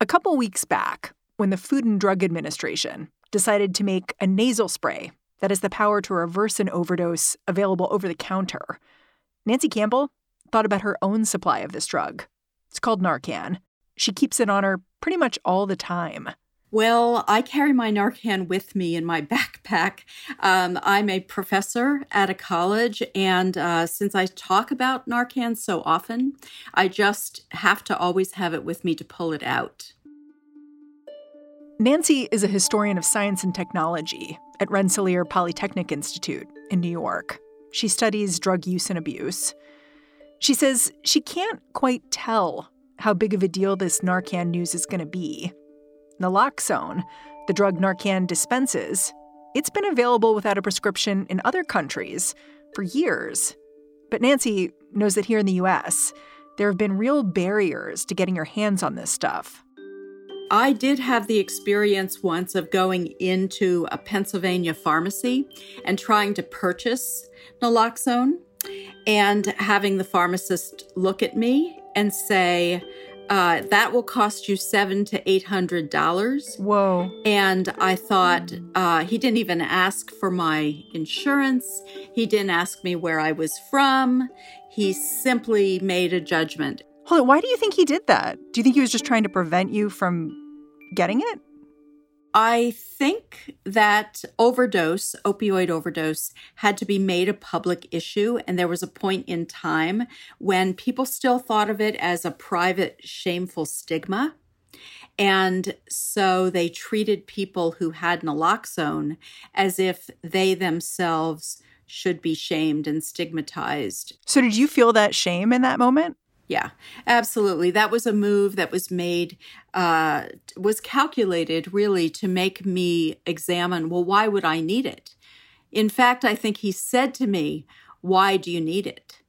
A couple weeks back, when the Food and Drug Administration decided to make a nasal spray that has the power to reverse an overdose available over the counter, Nancy Campbell thought about her own supply of this drug. It's called Narcan. She keeps it on her pretty much all the time. Well, I carry my Narcan with me in my backpack. Um, I'm a professor at a college, and uh, since I talk about Narcan so often, I just have to always have it with me to pull it out. Nancy is a historian of science and technology at Rensselaer Polytechnic Institute in New York. She studies drug use and abuse. She says she can't quite tell how big of a deal this Narcan news is going to be. Naloxone, the drug Narcan dispenses, it's been available without a prescription in other countries for years. But Nancy knows that here in the US, there have been real barriers to getting your hands on this stuff. I did have the experience once of going into a Pennsylvania pharmacy and trying to purchase naloxone and having the pharmacist look at me and say, uh, that will cost you seven to eight hundred dollars. Whoa! And I thought uh, he didn't even ask for my insurance. He didn't ask me where I was from. He simply made a judgment. Hold on. Why do you think he did that? Do you think he was just trying to prevent you from getting it? I think that overdose, opioid overdose, had to be made a public issue. And there was a point in time when people still thought of it as a private, shameful stigma. And so they treated people who had naloxone as if they themselves should be shamed and stigmatized. So, did you feel that shame in that moment? Yeah, absolutely. That was a move that was made, uh, was calculated really to make me examine well, why would I need it? In fact, I think he said to me, Why do you need it?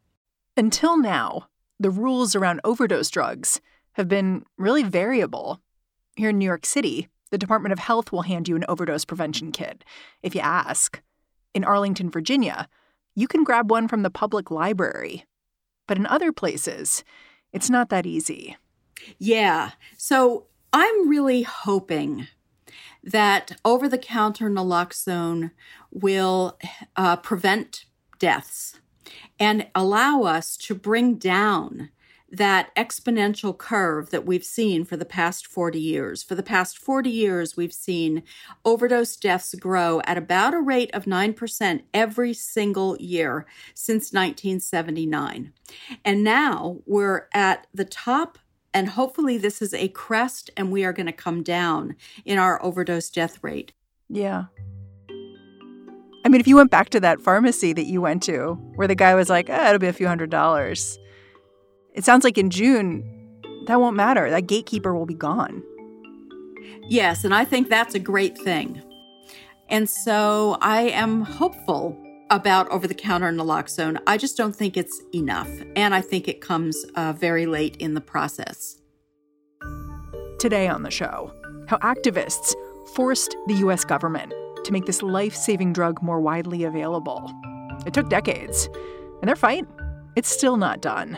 Until now, the rules around overdose drugs have been really variable. Here in New York City, the Department of Health will hand you an overdose prevention kit if you ask. In Arlington, Virginia, you can grab one from the public library but in other places, it's not that easy. Yeah. So I'm really hoping that over the counter naloxone will uh, prevent deaths and allow us to bring down that exponential curve that we've seen for the past 40 years. For the past 40 years, we've seen overdose deaths grow at about a rate of 9% every single year since 1979. And now we're at the top and hopefully this is a crest and we are going to come down in our overdose death rate. Yeah. I mean, if you went back to that pharmacy that you went to where the guy was like, eh, it'll be a few hundred dollars, it sounds like in June, that won't matter. That gatekeeper will be gone. Yes, and I think that's a great thing. And so I am hopeful about over the counter naloxone. I just don't think it's enough. And I think it comes uh, very late in the process. Today on the show, how activists forced the US government to make this life saving drug more widely available. It took decades, and their fight, it's still not done.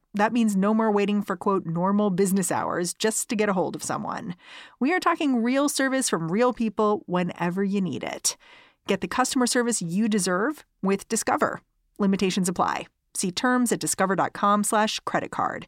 that means no more waiting for quote normal business hours just to get a hold of someone. We are talking real service from real people whenever you need it. Get the customer service you deserve with Discover. Limitations apply. See terms at discover.com slash credit card.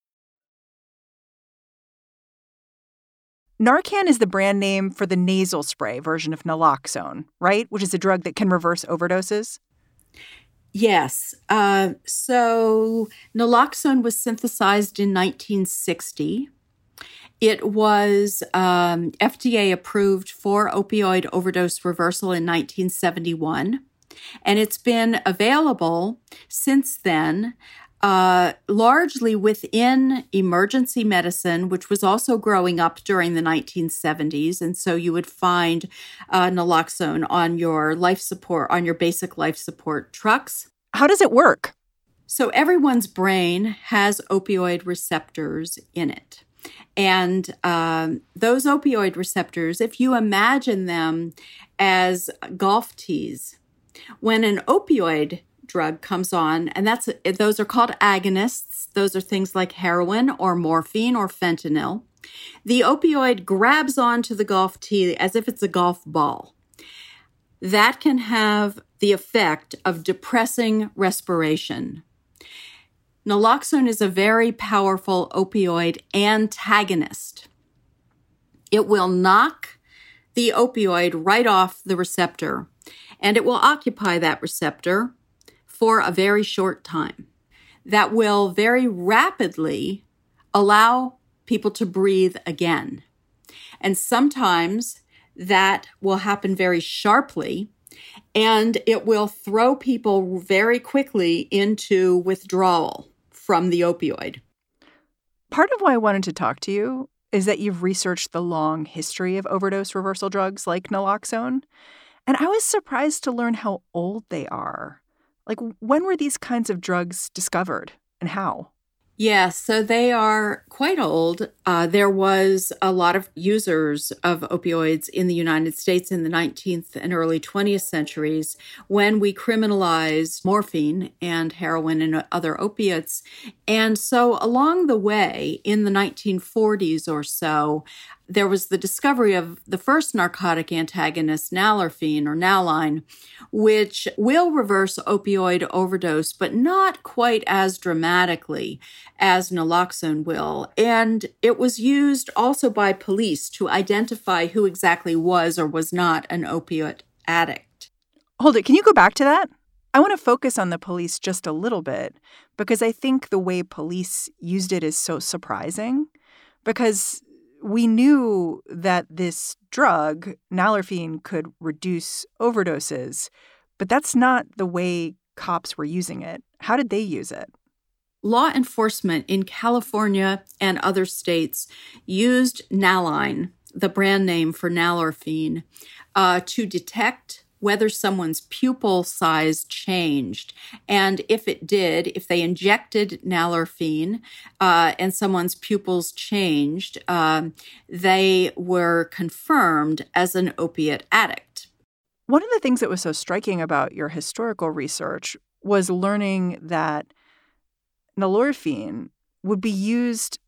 Narcan is the brand name for the nasal spray version of naloxone, right? Which is a drug that can reverse overdoses. Yes. Uh, so naloxone was synthesized in 1960. It was um, FDA approved for opioid overdose reversal in 1971. And it's been available since then uh, largely within emergency medicine, which was also growing up during the 1970s. And so you would find uh, naloxone on your life support, on your basic life support trucks. How does it work? So everyone's brain has opioid receptors in it. And um, those opioid receptors, if you imagine them as golf tees, when an opioid drug comes on, and that's those are called agonists. Those are things like heroin or morphine or fentanyl. The opioid grabs onto the golf tee as if it's a golf ball. That can have the effect of depressing respiration. Naloxone is a very powerful opioid antagonist. It will knock the opioid right off the receptor, and it will occupy that receptor for a very short time that will very rapidly allow people to breathe again. And sometimes that will happen very sharply and it will throw people very quickly into withdrawal from the opioid. Part of why I wanted to talk to you is that you've researched the long history of overdose reversal drugs like naloxone. And I was surprised to learn how old they are. Like, when were these kinds of drugs discovered and how? Yeah, so they are quite old. Uh, there was a lot of users of opioids in the United States in the 19th and early 20th centuries when we criminalized morphine and heroin and other opiates. And so, along the way, in the 1940s or so, there was the discovery of the first narcotic antagonist, nalorphine or Nalline, which will reverse opioid overdose, but not quite as dramatically as naloxone will. And it was used also by police to identify who exactly was or was not an opiate addict. Hold it. Can you go back to that? I want to focus on the police just a little bit because I think the way police used it is so surprising because we knew that this drug, nalorphine, could reduce overdoses, but that's not the way cops were using it. How did they use it? Law enforcement in California and other states used Nalline, the brand name for nalorphine, uh, to detect whether someone's pupil size changed. And if it did, if they injected nalorphine uh, and someone's pupils changed, um, they were confirmed as an opiate addict. One of the things that was so striking about your historical research was learning that nalorphine would be used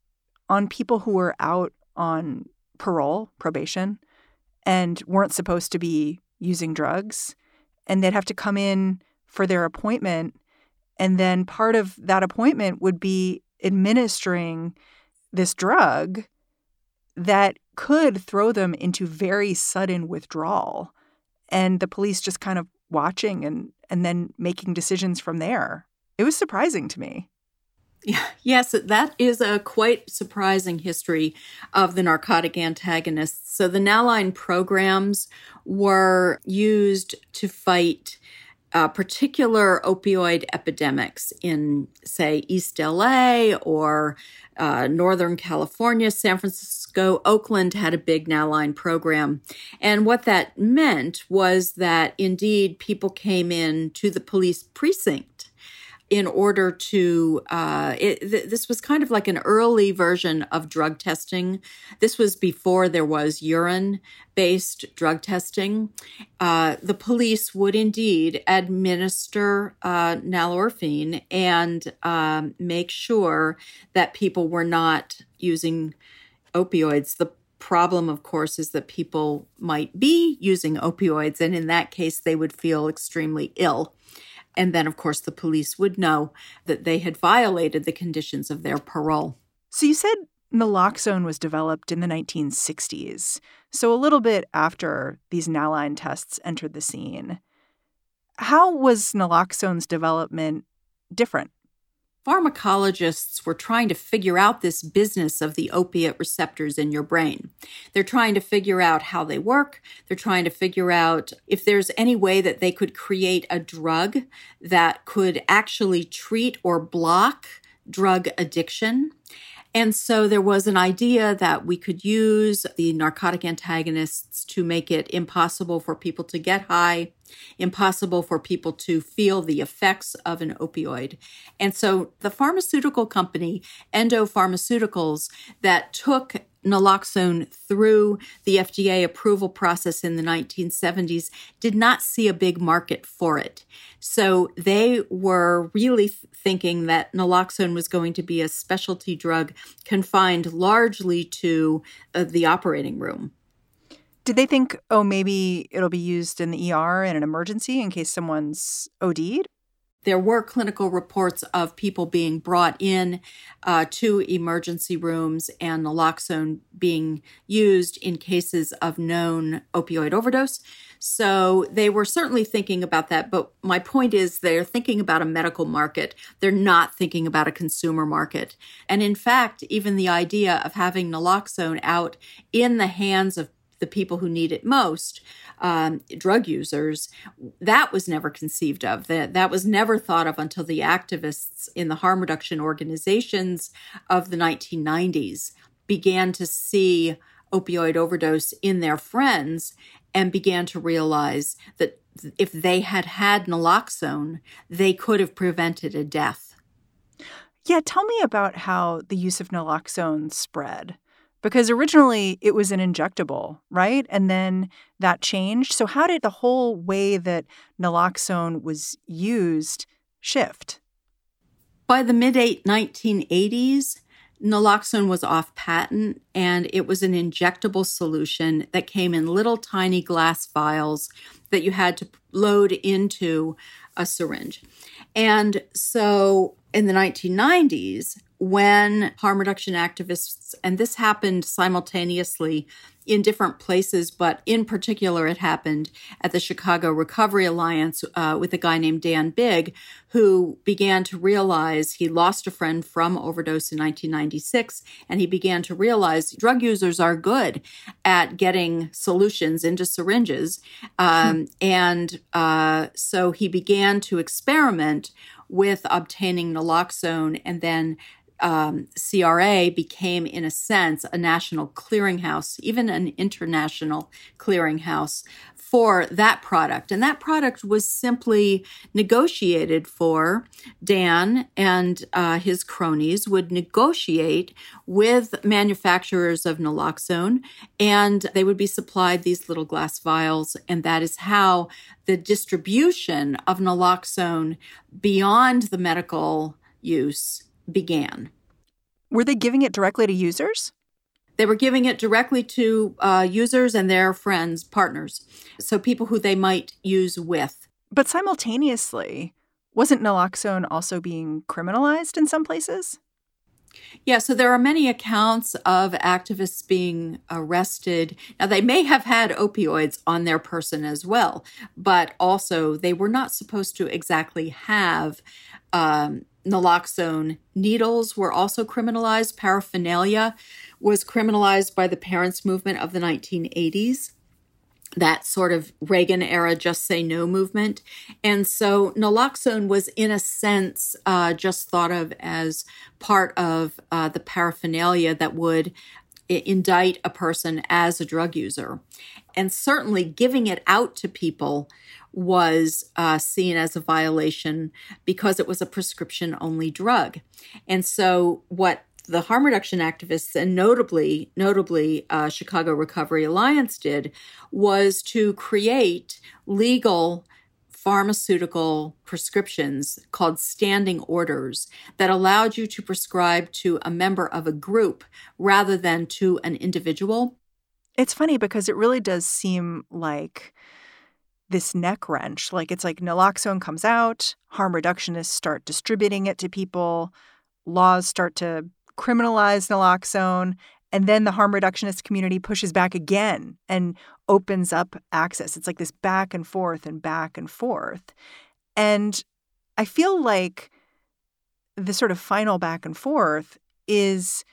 on people who were out on parole, probation, and weren't supposed to be using drugs and they'd have to come in for their appointment and then part of that appointment would be administering this drug that could throw them into very sudden withdrawal and the police just kind of watching and and then making decisions from there. It was surprising to me Yes, that is a quite surprising history of the narcotic antagonists. So the Nalline programs were used to fight uh, particular opioid epidemics in, say, East LA or uh, Northern California, San Francisco, Oakland had a big Nalline program. And what that meant was that indeed people came in to the police precinct in order to uh, it, th- this was kind of like an early version of drug testing. This was before there was urine based drug testing. Uh, the police would indeed administer uh, nalorphine and um, make sure that people were not using opioids. The problem of course is that people might be using opioids and in that case they would feel extremely ill and then, of course, the police would know that they had violated the conditions of their parole. So you said naloxone was developed in the 1960s, so a little bit after these Nalline tests entered the scene. How was naloxone's development different? Pharmacologists were trying to figure out this business of the opiate receptors in your brain. They're trying to figure out how they work. They're trying to figure out if there's any way that they could create a drug that could actually treat or block drug addiction. And so there was an idea that we could use the narcotic antagonists to make it impossible for people to get high, impossible for people to feel the effects of an opioid. And so the pharmaceutical company, Endo Pharmaceuticals, that took naloxone through the FDA approval process in the 1970s did not see a big market for it. So they were really thinking that naloxone was going to be a specialty drug confined largely to uh, the operating room. Did they think, oh, maybe it'll be used in the ER in an emergency in case someone's OD'd? there were clinical reports of people being brought in uh, to emergency rooms and naloxone being used in cases of known opioid overdose. So they were certainly thinking about that. But my point is, they're thinking about a medical market. They're not thinking about a consumer market. And in fact, even the idea of having naloxone out in the hands of the people who need it most um, drug users, that was never conceived of. That that was never thought of until the activists in the harm reduction organizations of the 1990s began to see opioid overdose in their friends and began to realize that if they had had naloxone, they could have prevented a death. Yeah, tell me about how the use of naloxone spread because originally it was an injectable, right? And then that changed. So, how did the whole way that naloxone was used shift? By the mid 1980s, naloxone was off patent and it was an injectable solution that came in little tiny glass vials that you had to load into a syringe. And so in the 1990s, when harm reduction activists, and this happened simultaneously in different places, but in particular, it happened at the Chicago Recovery Alliance uh, with a guy named Dan Bigg, who began to realize he lost a friend from overdose in 1996, and he began to realize drug users are good at getting solutions into syringes. Um, hmm. And uh, so he began to experiment with obtaining naloxone and then um, CRA became, in a sense, a national clearinghouse, even an international clearinghouse for that product. And that product was simply negotiated for. Dan and uh, his cronies would negotiate with manufacturers of naloxone, and they would be supplied these little glass vials. And that is how the distribution of naloxone beyond the medical use began. Were they giving it directly to users? They were giving it directly to uh, users and their friends, partners, so people who they might use with. But simultaneously, wasn't naloxone also being criminalized in some places? Yeah, so there are many accounts of activists being arrested. Now, they may have had opioids on their person as well, but also they were not supposed to exactly have um, naloxone. Needles were also criminalized. Paraphernalia was criminalized by the parents' movement of the 1980s. That sort of Reagan era just say no movement. And so naloxone was, in a sense, uh, just thought of as part of uh, the paraphernalia that would indict a person as a drug user. And certainly giving it out to people was uh, seen as a violation because it was a prescription only drug. And so, what the harm reduction activists and notably notably uh, chicago recovery alliance did was to create legal pharmaceutical prescriptions called standing orders that allowed you to prescribe to a member of a group rather than to an individual. It's funny because it really does seem like this neck wrench. Like it's like naloxone comes out, harm reductionists start distributing it to people, laws start to criminalize naloxone, and then the harm reductionist community pushes back again and opens up access. It's like this back and forth and back and forth. And I feel like the sort of final back and forth is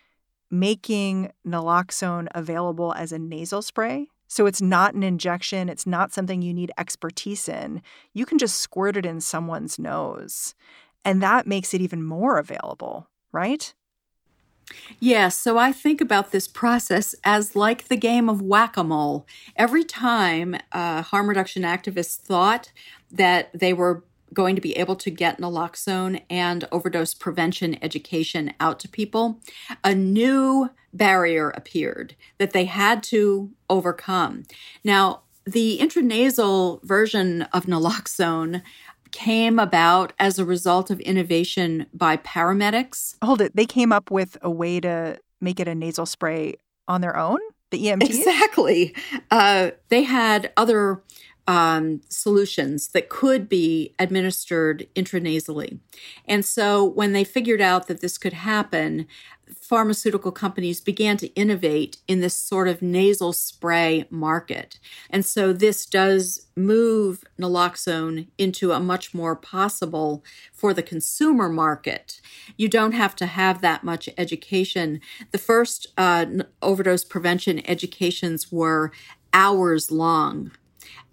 making naloxone available as a nasal spray. So it's not an injection, it's not something you need expertise in. You can just squirt it in someone's nose. And that makes it even more available, right? Yes, so I think about this process as like the game of whack a mole. Every time uh, harm reduction activists thought that they were going to be able to get naloxone and overdose prevention education out to people, a new barrier appeared that they had to overcome. Now, the intranasal version of naloxone came about as a result of innovation by paramedics. Hold it. They came up with a way to make it a nasal spray on their own? The EMTs? Exactly. Uh, they had other um, solutions that could be administered intranasally. And so when they figured out that this could happen, pharmaceutical companies began to innovate in this sort of nasal spray market. And so this does move naloxone into a much more possible for the consumer market. You don't have to have that much education. The first uh, overdose prevention educations were hours long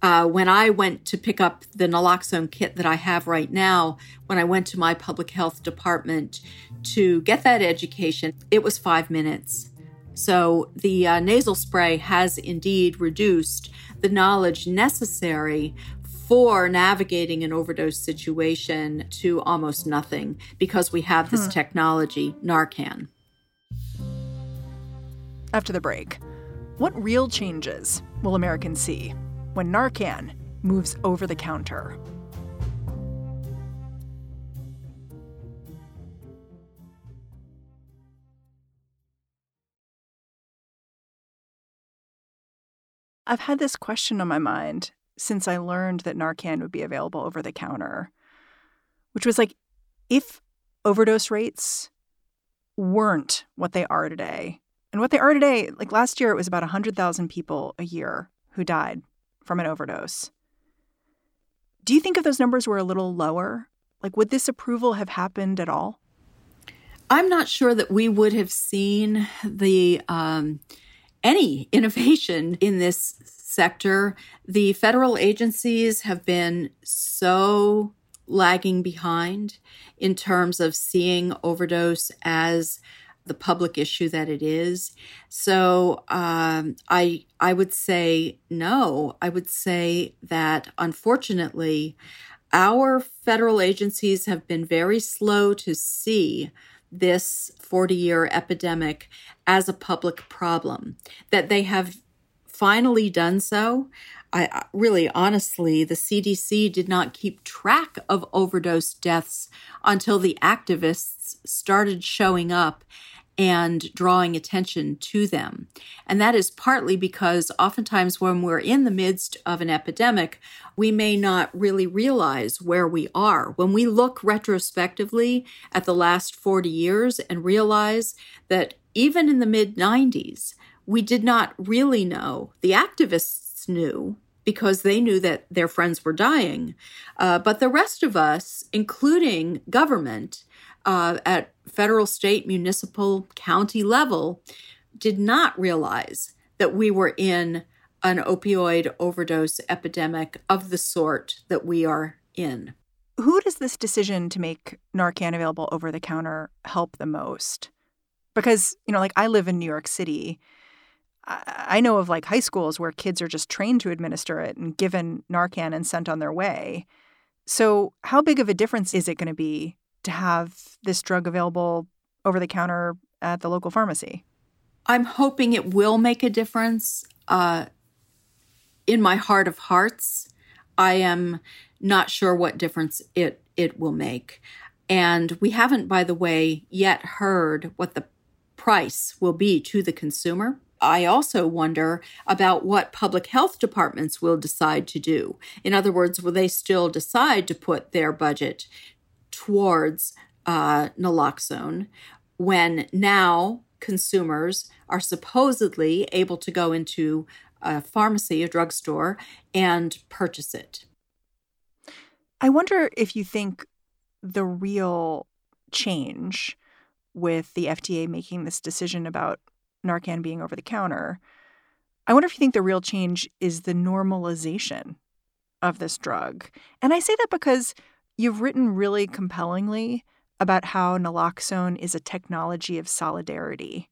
uh, when I went to pick up the naloxone kit that I have right now, when I went to my public health department to get that education, it was five minutes. So the uh, nasal spray has indeed reduced the knowledge necessary for navigating an overdose situation to almost nothing because we have this hmm. technology, Narcan. After the break, what real changes will Americans see when Narcan moves over the counter. I've had this question on my mind since I learned that Narcan would be available over the counter, which was like, if overdose rates weren't what they are today, and what they are today, like last year, it was about 100,000 people a year who died from an overdose. Do you think if those numbers were a little lower, like would this approval have happened at all? I'm not sure that we would have seen the um, any innovation in this sector. The federal agencies have been so lagging behind in terms of seeing overdose as the public issue that it is. So um, I I would say no. I would say that unfortunately, our federal agencies have been very slow to see this 40 year epidemic as a public problem. That they have finally done so. I really honestly, the CDC did not keep track of overdose deaths until the activists started showing up and drawing attention to them. And that is partly because oftentimes when we're in the midst of an epidemic, we may not really realize where we are. When we look retrospectively at the last 40 years and realize that even in the mid 90s, we did not really know. The activists knew because they knew that their friends were dying. Uh, but the rest of us, including government, uh, at federal, state, municipal, county level did not realize that we were in an opioid overdose epidemic of the sort that we are in. Who does this decision to make Narcan available over the counter help the most? Because, you know, like I live in New York City. I know of like high schools where kids are just trained to administer it and given Narcan and sent on their way. So, how big of a difference is it going to be to have this drug available over the counter at the local pharmacy? I'm hoping it will make a difference. Uh, in my heart of hearts, I am not sure what difference it it will make. And we haven't, by the way, yet heard what the price will be to the consumer. I also wonder about what public health departments will decide to do. In other words, will they still decide to put their budget towards uh, naloxone when now consumers are supposedly able to go into a pharmacy, a drugstore, and purchase it? I wonder if you think the real change with the FDA making this decision about Narcan being over the counter. I wonder if you think the real change is the normalization of this drug. And I say that because you've written really compellingly about how naloxone is a technology of solidarity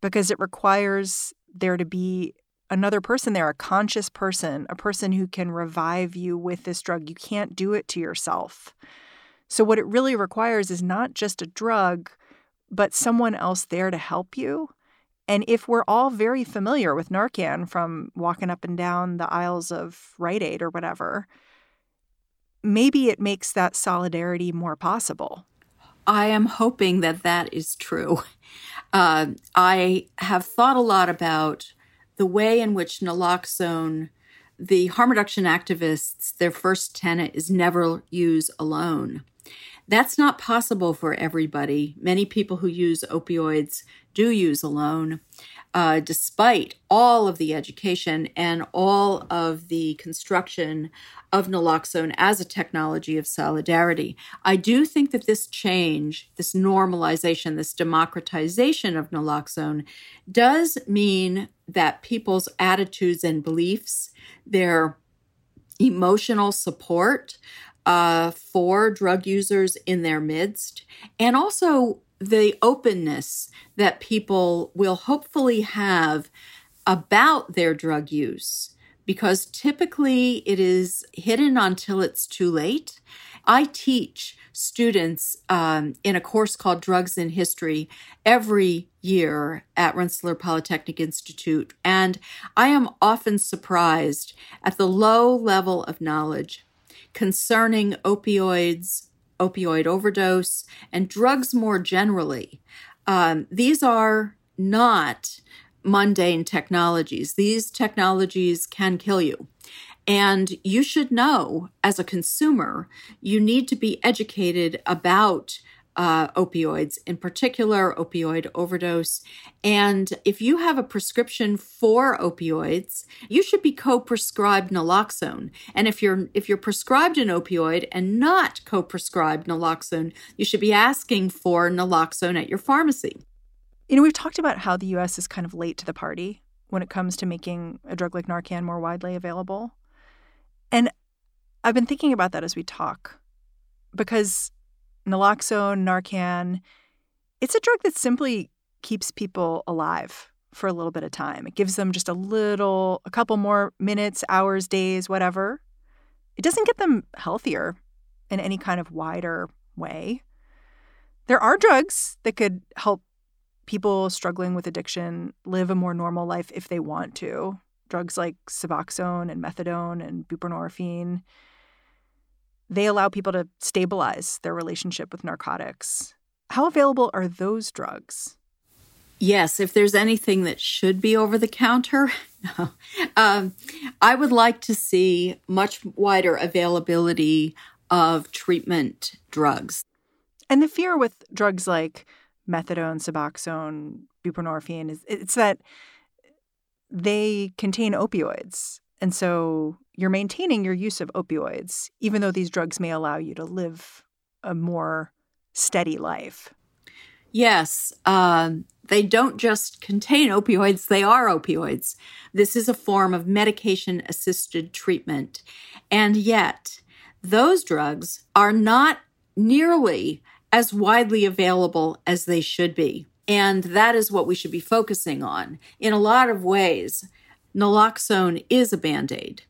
because it requires there to be another person there, a conscious person, a person who can revive you with this drug. You can't do it to yourself. So, what it really requires is not just a drug, but someone else there to help you. And if we're all very familiar with Narcan from walking up and down the aisles of Rite Aid or whatever, maybe it makes that solidarity more possible. I am hoping that that is true. Uh, I have thought a lot about the way in which naloxone, the harm reduction activists, their first tenet is never use alone. That's not possible for everybody. Many people who use opioids do use alone, uh, despite all of the education and all of the construction of naloxone as a technology of solidarity. I do think that this change, this normalization, this democratization of naloxone does mean that people's attitudes and beliefs, their emotional support, uh, for drug users in their midst, and also the openness that people will hopefully have about their drug use, because typically it is hidden until it's too late. I teach students um, in a course called Drugs in History every year at Rensselaer Polytechnic Institute, and I am often surprised at the low level of knowledge concerning opioids, opioid overdose, and drugs more generally. Um, these are not mundane technologies. These technologies can kill you. And you should know as a consumer, you need to be educated about uh, opioids, in particular opioid overdose. And if you have a prescription for opioids, you should be co-prescribed naloxone. And if you're if you're prescribed an opioid and not co-prescribed naloxone, you should be asking for naloxone at your pharmacy. You know, we've talked about how the U.S. is kind of late to the party when it comes to making a drug like Narcan more widely available. And I've been thinking about that as we talk because naloxone, Narcan, it's a drug that simply keeps people alive for a little bit of time. It gives them just a little, a couple more minutes, hours, days, whatever. It doesn't get them healthier in any kind of wider way. There are drugs that could help people struggling with addiction live a more normal life if they want to. Drugs like Suboxone and Methadone and buprenorphine they allow people to stabilize their relationship with narcotics. How available are those drugs? Yes, if there's anything that should be over the counter, no. um, I would like to see much wider availability of treatment drugs. And the fear with drugs like methadone, Suboxone, buprenorphine is it's that they contain opioids. And so you're maintaining your use of opioids, even though these drugs may allow you to live a more steady life. Yes, um, they don't just contain opioids, they are opioids. This is a form of medication assisted treatment. And yet, those drugs are not nearly as widely available as they should be. And that is what we should be focusing on. In a lot of ways, naloxone is a band aid.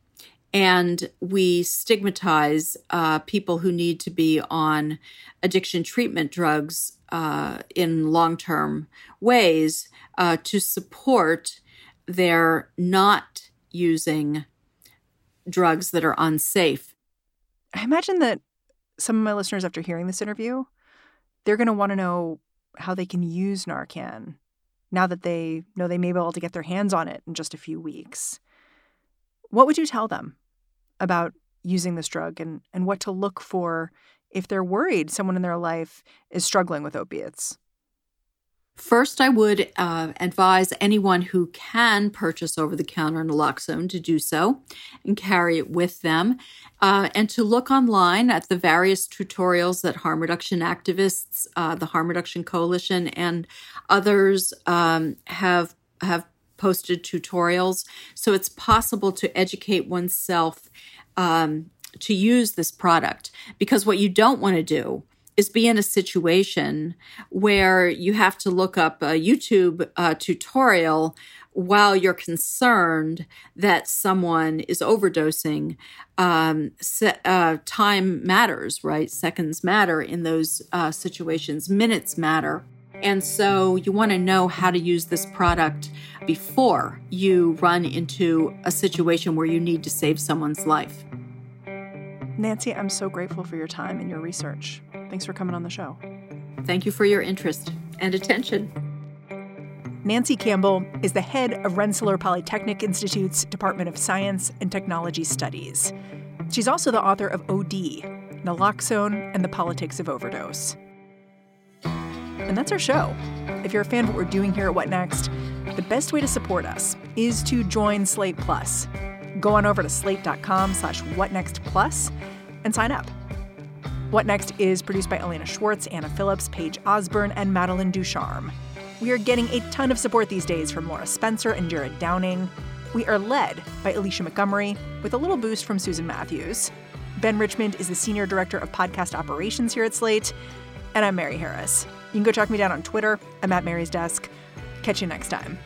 And we stigmatize uh, people who need to be on addiction treatment drugs uh, in long term ways uh, to support their not using drugs that are unsafe. I imagine that some of my listeners, after hearing this interview, they're going to want to know how they can use Narcan now that they know they may be able to get their hands on it in just a few weeks. What would you tell them about using this drug and, and what to look for if they're worried someone in their life is struggling with opiates? First, I would uh, advise anyone who can purchase over the counter naloxone to do so and carry it with them, uh, and to look online at the various tutorials that harm reduction activists, uh, the Harm Reduction Coalition, and others um, have have posted tutorials. So it's possible to educate oneself um, to use this product because what you don't want to do is be in a situation where you have to look up a YouTube uh, tutorial while you're concerned that someone is overdosing. Um, se- uh, time matters, right? Seconds matter in those uh, situations, minutes matter. And so you want to know how to use this product before you run into a situation where you need to save someone's life. Nancy, I'm so grateful for your time and your research. Thanks for coming on the show. Thank you for your interest and attention. Nancy Campbell is the head of Rensselaer Polytechnic Institute's Department of Science and Technology Studies. She's also the author of OD, Naloxone and the Politics of Overdose. And that's our show. If you're a fan of what we're doing here at What Next, the best way to support us is to join Slate Plus. Go on over to slate.com slash whatnextplus and sign up. What Next is produced by Elena Schwartz, Anna Phillips, Paige Osborne, and Madeline Ducharme. We are getting a ton of support these days from Laura Spencer and Jared Downing. We are led by Alicia Montgomery, with a little boost from Susan Matthews. Ben Richmond is the Senior Director of Podcast Operations here at Slate. And I'm Mary Harris. You can go track me down on Twitter. I'm at Mary's Desk. Catch you next time.